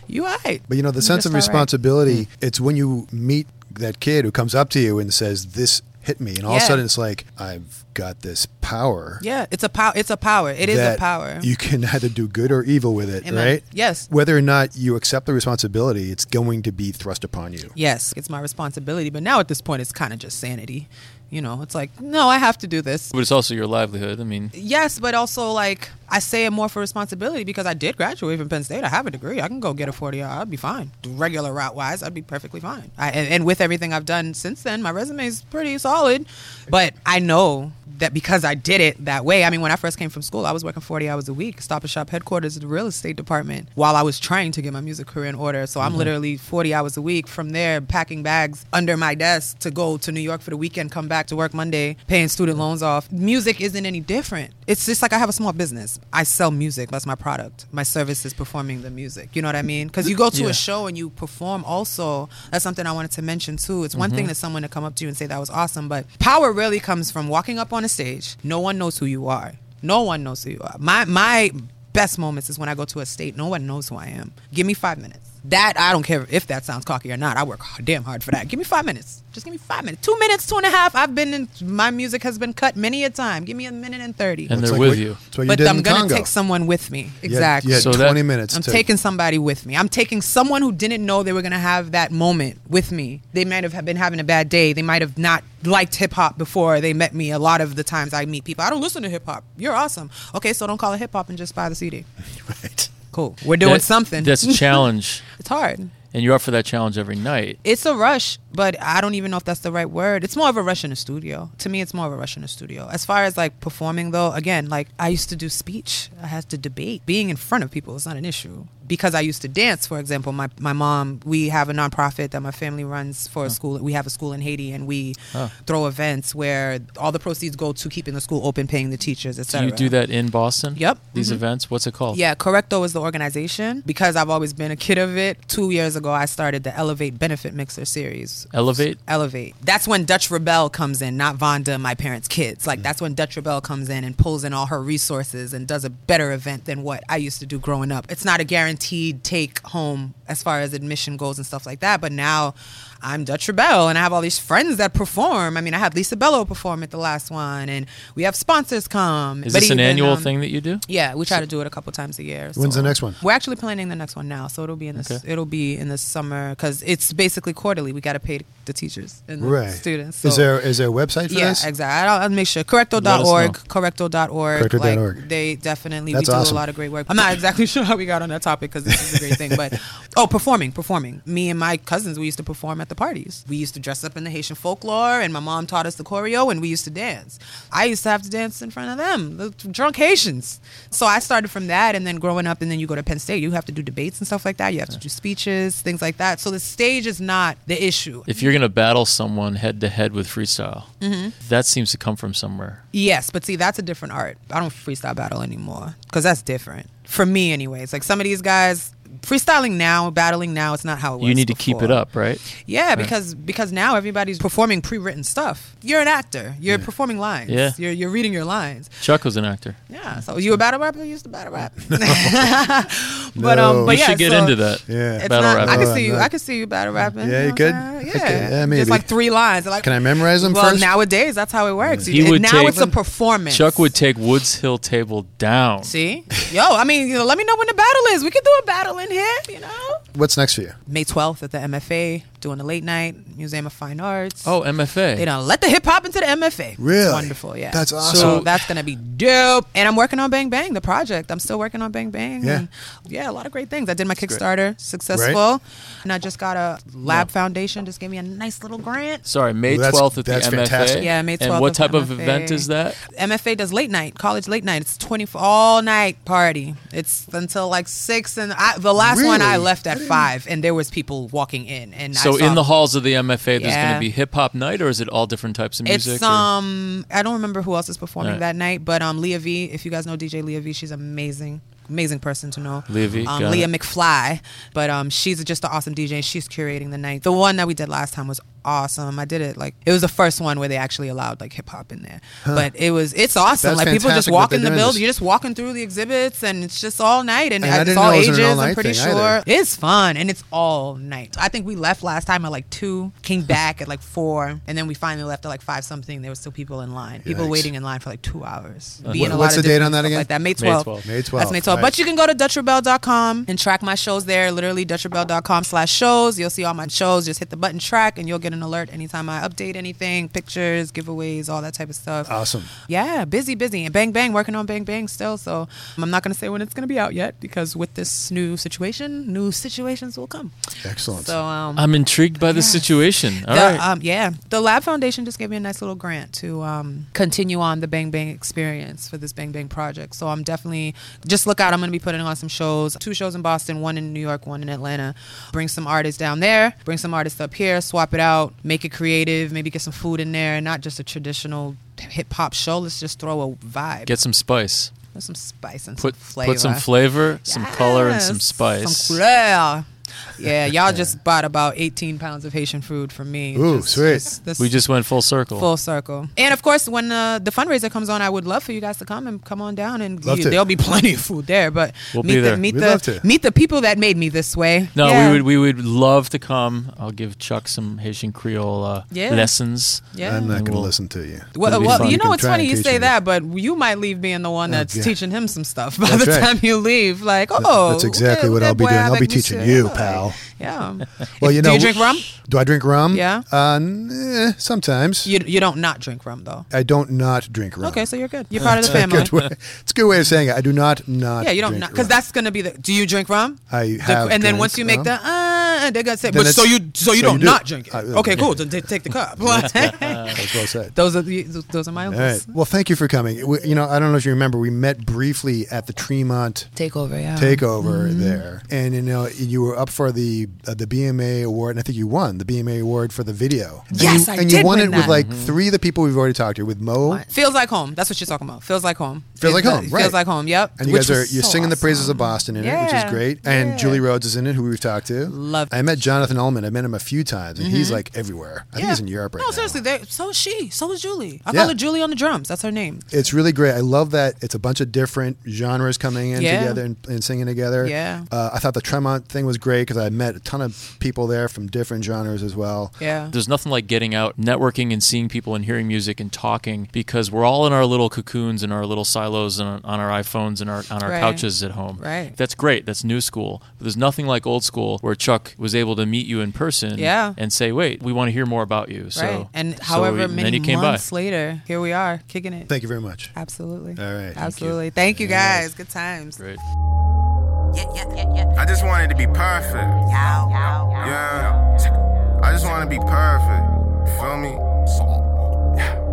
you alright. But you know, the You sense of alright. responsibility, mm. it's when you meet that kid who comes up to you and says, This hit me. And all of a sudden it's like, I've got this power. Yeah, it's a power. It's a power. It is a power. You can [LAUGHS] either do good or evil with it, Amen. right? Yes. Whether or not you accept the responsibility, it's going to be thrust upon you. yes, it's my responsibility. But now at this point, it's kind of just sanity. You know, it's like, no, I have to do this. But it's also your livelihood. I mean, Yes, but also like I say it more for responsibility because I did graduate from Penn State. I have a degree. I can go get a forty hour. I'd be fine. Regular route wise, I'd be perfectly fine. I, and, and with everything I've done since then, my resume is pretty solid. But I know that because I did it that way. I mean, when I first came from school, I was working forty hours a week, Stop and Shop headquarters the real estate department, while I was trying to get my music career in order. So I'm mm-hmm. literally forty hours a week. From there, packing bags under my desk to go to New York for the weekend, come back to work Monday, paying student loans off. Music isn't any different. It's just like I have a small business. I sell music. That's my product. My service is performing the music. You know what I mean? Because you go to Yeah. a show and you perform also. That's something I wanted to mention too. It's one thing mm-hmm. that someone to come up to you and say that was awesome, but power really comes from walking up on stage. No one knows who you are. No one knows who you are. My my best moments is when I go to a state. No one knows who I am. Give me five minutes. That I don't care if that sounds cocky or not. I work damn hard for that. Give me five minutes. Just give me five minutes. Two minutes, two and a half. I've been in. My music has been cut many a time. Give me a minute and thirty. and It's they're like with what- you. That's what you but did I'm in gonna Congo. take someone with me. Exactly. You had, So that- 20 minutes. I'm to, taking somebody with me. I'm taking someone who didn't know they were gonna have that moment with me. They might have been having a bad day. They might have not liked hip hop before they met me. A lot of the times I meet people, I don't listen to hip hop. You're awesome. Okay, so don't call it hip hop and just buy the CD. [LAUGHS] Right. Cool. We're doing That- something. That's a challenge, [LAUGHS] it's hard. and you're up for that challenge every night. It's a rush, but I don't even know if that's the right word. It's more of a rush in the studio. To me, it's more of a rush in the studio. As far as like performing, though, again, like I used to do speech. I had to debate. Being in front of people is not an issue. Because I used to dance, for example, my, my mom, we have a nonprofit that my family runs for a school. We have a school in Haiti, and we Oh. throw events where all the proceeds go to keeping the school open, paying the teachers, Do etc. you do that in Boston? Yep. These Mhm. events. What's it called? Yeah, Korektho is the organization. Because I've always been a kid of it, two years ago I started the Elevate Benefit Mixer series. Elevate. Elevate. That's when Dutch ReBelle comes in, not Vonda, my parents' kids. Mm. Like that's when Dutch ReBelle comes in and pulls in all her resources and does a better event than what I used to do growing up. It's not a guaranteed take home as far as admission goes and stuff like that. But now I'm Dutch ReBelle and I have all these friends that perform. I mean, I had Lisa Bello perform at the last one, and we have sponsors come. Is But this an annual um, thing that you do? yeah, we try to do it a couple times a year. When's so- the next one? We're actually planning the next one now, so it'll be in this. Okay. It'll be in the summer because it's basically quarterly. We got to pay the teachers and the Right. students. is there is there a website for yeah, this? exactly. I'll, I'll make sure. Let us Korektho.org. know. Korektho.org. Korektho.org. Like, they definitely That's we do awesome. a lot of great work. I'm not exactly [LAUGHS] sure how we got on that topic because this is a great thing, but [LAUGHS] oh, performing, performing. Me and my cousins, we used to perform at the parties. We used to dress up in the Haitian folklore, and my mom taught us the choreo, and we used to dance. I used to have to dance in front of them, the drunk Haitians. So I started from that, and then growing up, and then you go to Penn State, you have to do debates and stuff like that. You have to do speeches, things like that. So the stage is not the issue. If you're gonna battle someone head to head with freestyle, Mm-hmm. that seems to come from somewhere. Yes, but see, that's a different art. I don't freestyle battle anymore because that's different for me, anyways. Like some of these guys, freestyling now, battling now, it's not how it was. You need to keep it up, right? Yeah, because because now everybody's performing pre-written stuff. You're an actor. You're performing lines. Yeah. You're you're reading your lines. Chuck was an actor. Yeah. So you a battle rapper? You used to battle rap. [LAUGHS] [LAUGHS] but No. um, but we yeah, should get so into that. Yeah. It's battle not, rap. I can see you. I can see you battle rapping. Yeah, you you know could? what I'm saying? Okay, Yeah, yeah, maybe. Just like three lines. Like Can I memorize them well, first? nowadays that's how it works. He You- would now take- it's a performance. Chuck would take Woods Hill table down. See, yo, I mean, you know, let me know when the battle is. We can do a battle in here, you know. What's next for you? May twelfth at the MFA, doing the late night Museum of Fine Arts. Oh, MFA. They don't let the hip hop into the MFA. Really? Wonderful, yeah. That's awesome. So that's gonna be dope. And I'm working on Bang Bang, the project. I'm still working on Bang Bang. Yeah. And yeah, a lot of great things. I did my Kickstarter, successful, and I just got a Lab Foundation. Just gave me a nice little grant. Sorry, May Well, 12th at the that's MFA. fantastic. Yeah, May 12th And what type the of event is that? MFA does late night, college late night. It's 24 all night party. It's until like six, and I, the last one I left at five, and there was people walking in, and I So in the halls of the MFA, there's going to be hip hop night, or is it all different types of music? It's or- um I don't remember who else is performing Right. that night, but um Leah V. If you guys know DJ Leah V, she's amazing. Amazing person to know. Leah V, Um, got Leah it. McFly. But um she's just an awesome DJ. She's curating the night. The one that we did last time was awesome. I did it like it was the first one where they actually allowed like hip hop in there. But it was it's awesome. That's like people just fantastic what walk in the doing building. You're just walking through the exhibits and it's just all night and, And it's all know an ages, all-night I'm pretty sure. either. It's fun and it's all night. I think we left last time at like two, came [LAUGHS] back at like four, and then we finally left at like five something. There was still people in line, people Yikes. waiting in line for like two hours. Uh, Being what- a lot what's of the date on that again? Like that, May May 12th. 12th. May 12th. That's May 12th. right. But you can go to DutchReBelle.com and track my shows there. Literally, DutchReBelle.com slash shows. You'll see all my shows. Just hit the button track, and you'll get an alert anytime I update anything, pictures, giveaways, all that type of stuff. Awesome. Yeah, busy, busy. And Bang Bang, working on Bang Bang still. So I'm not going to say when it's going to be out yet because with this new situation, new situations will come. Excellent. So, um, I'm intrigued by the situation. All the, right. um, yeah, the Lab Foundation just gave me a nice little grant to um, continue on the Bang Bang experience for this Bang Bang project. So I'm definitely just look out. I'm going to be putting on some shows, two shows in Boston, one in New York, one in Atlanta. Bring some artists down there, bring some artists up here, swap it out, make it creative, maybe get some food in there, not just a traditional hip hop show. Let's just throw a vibe, Get some spice. Put some spice and Put some flavor. put some flavor, some color, and some spice. Some couleur. Yeah, [LAUGHS] y'all just bought about 18 pounds of Haitian food from me. Ooh, Just- sweet. just- this- we just went full circle. full circle. And of course, when uh, the fundraiser comes on, I would love for you guys to come and come on down and you- there'll be plenty of food there. But We'll meet be the there. meet We'd the love to. meet the people that made me this way. no, Yeah. we would we would love to come. I'll give Chuck some Haitian Creole uh, Yeah. lessons. Yeah. I'm not going to We'll- listen to you. Well, well you You know, can it's funny you say that, but you might leave being the one that's yeah. teaching him some stuff by That's the right. time you leave. Like, oh, That's exactly what I'll be doing. I'll be teaching you. pal. Yeah. [LAUGHS] Well, you know, Do you drink rum? Do I drink rum? Yeah. Uh, eh, sometimes. You you don't not drink rum though. I don't not drink rum. Okay, so you're good. You're part of the family. good way- it's a good way of saying it. I do not not. Yeah, you don't not because that's gonna be the. Do you drink rum? I The- have. and then once you make rum. the uh, they're gonna say, Then but so you so you so don't you do. not drink it. Uh, okay, cool. Then t- take the cup. [LAUGHS] [LAUGHS] That's well said. those are the, those are my All uncles. right. Well, thank you for coming. We, you know, I don't know if you remember, we met briefly at the Tremont Takeover, yeah. takeover Mm-hmm. there, and you know, you were up for the uh, the BMA award, and I think you won the BMA award for the video. And Yes, you, I and you won win it with that. like three of the people we've already talked to, with Mo. Feels like home. That's what you're talking about. Feels like home. Feels like home, right. Feels like home. Yep. And you Which guys are you're so singing the praises of. Boston in it, which is great. And. Julie Rhodes is in it, who we've talked to. Love- I met Jonathan Ullman. I met him a few times, and he's like everywhere. I think he's in Europe right no, now. No, seriously. So is she. So is Julie. I Yeah. call her Julie on the drums. That's her name. It's really great. I love that it's a bunch of different genres coming in Yeah. together and, and singing together. Yeah. Uh, I thought the Tremont thing was great because I met a ton of people there from different genres as well. Yeah. There's nothing like getting out, networking, and seeing people and hearing music and talking because we're all in our little cocoons and our little silos and on our iPhones and our on our Right. couches at home. Right. That's great. That's new school. But there's nothing like old school where Chuck was able to meet you in person. Yeah. And say, wait, we want to hear more about you. So right. And so however we- many then you came months by. later, here we are kicking it. Thank you very much. Absolutely. All right, thank you. Absolutely. Thank you, guys. Good times. Great. I just wanted to be perfect. Yeah. I just want to be perfect. Feel me?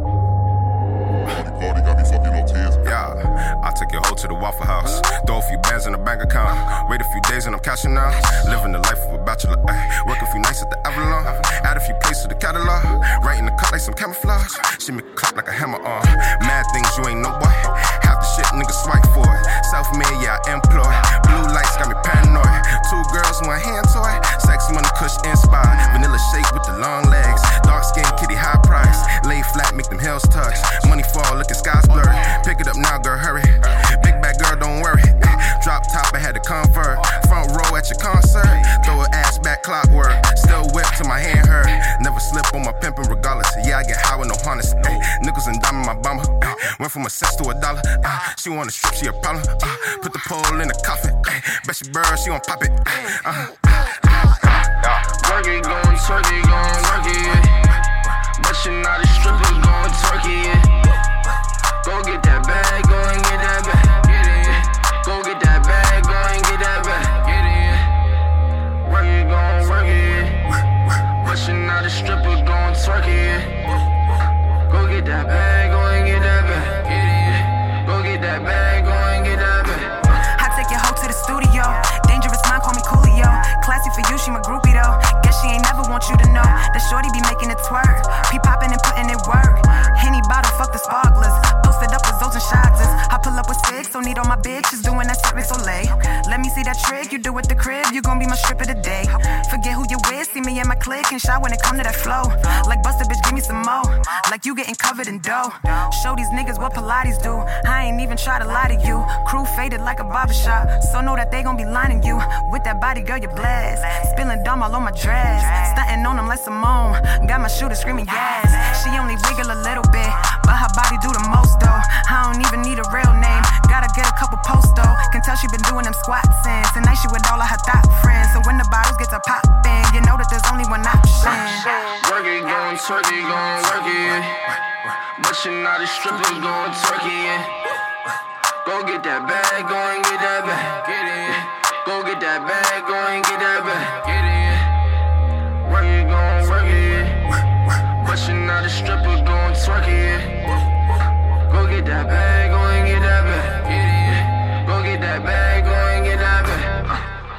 Yeah. I took your hoe to the Waffle House. Throw a few bands in the bank account. Wait a few days and I'm cashing out. Living the life of a bachelor. Ay. Work a few nights at the Avalon. Add a few plays to the catalog. Right in the cut like some camouflage. She me clap like a hammer on. Mad things you ain't know boy. The shit niggas swipe for it. Self made, yeah, I employ. Blue lights got me paranoid. Two girls, one hand toy. Sex money, kush inspired. Vanilla shake with the long legs. Dark skin, kitty, high price. Lay flat, make them hills touch. Money fall, looking skies blurry. Pick it up now, girl, hurry. Big bad girl, don't worry. Drop top, I had to convert. Front row at your concert. Throw her ass back, clockwork. Still whip till my hand hurt. Never slip on my pimpin' regardless. Yeah, I get high with no harness. Ay, Nickels and diamond my bomber. Ay, Went from a cent to a dollar. Ah, she wanna strip, she a problem. Ah, put the pole in the coffin. Ay, Bet she bird, she gon' pop it. Ay, uh-huh. Work it, going turkey, going work it. But you not a stripper, going turkey. Go get that bag, go and get that bag. Bag, go and get that bag. I take your hoe to the studio. Dangerous mind, call me Coolio. Classy for you, she my groupie though. Guess she ain't never want you to know that Shorty be making it twerk. Be popping and putting it work. Henny bottle, fuck the sparklers. Posted up with those and shots. I pull up with six, don't need all my bitches doing that Cirque du Soleil. Let me see that trick you do at the crib. You gon' be my strip of the day. Forget who you with, see me in my clique and shot when it come to that flow. Like Buster, bitch, give me some more. Like you getting covered in dough. Show these niggas what Pilates do. I ain't even try to lie to you. Crew faded like a barbershop. So know that they gon' be lining you. With that body, girl, you blessed. Spilling dumb all on my dress. Stunting on them like Simone. Got my shooter screaming yes. She only wiggle a little bit, but her body do the most though. I don't even need a real name. Gotta get a couple posts though. Can tell she been doing them squats since. Tonight she with all of her thought friends. So when the bottles get to poppin', you know that there's only one option. Work it, going turkey, going work it. But you not a stripper, going turkey. Go get that bag, go and get that bag. Get it. Go get that bag, go and get that bag. Get it. Work it,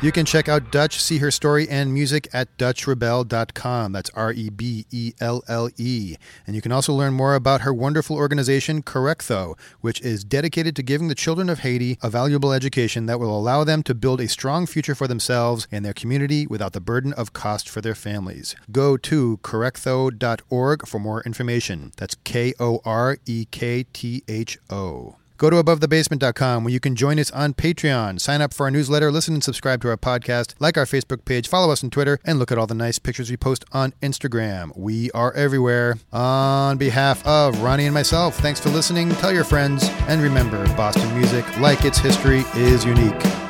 You can check out Dutch, see her story and music at DutchReBelle.com. That's R E B E L L E. And you can also learn more about her wonderful organization, Korektho, which is dedicated to giving the children of Haiti a valuable education that will allow them to build a strong future for themselves and their community without the burden of cost for their families. Go to korektho.org for more information. That's K O R E K T H O. Go to abovethebasement.com where you can join us on Patreon, sign up for our newsletter, listen and subscribe to our podcast, like our Facebook page, follow us on Twitter, and look at all the nice pictures we post on Instagram. We are everywhere. On behalf of Ronnie and myself, thanks for listening. Tell your friends, and remember Boston music, like its history, is unique.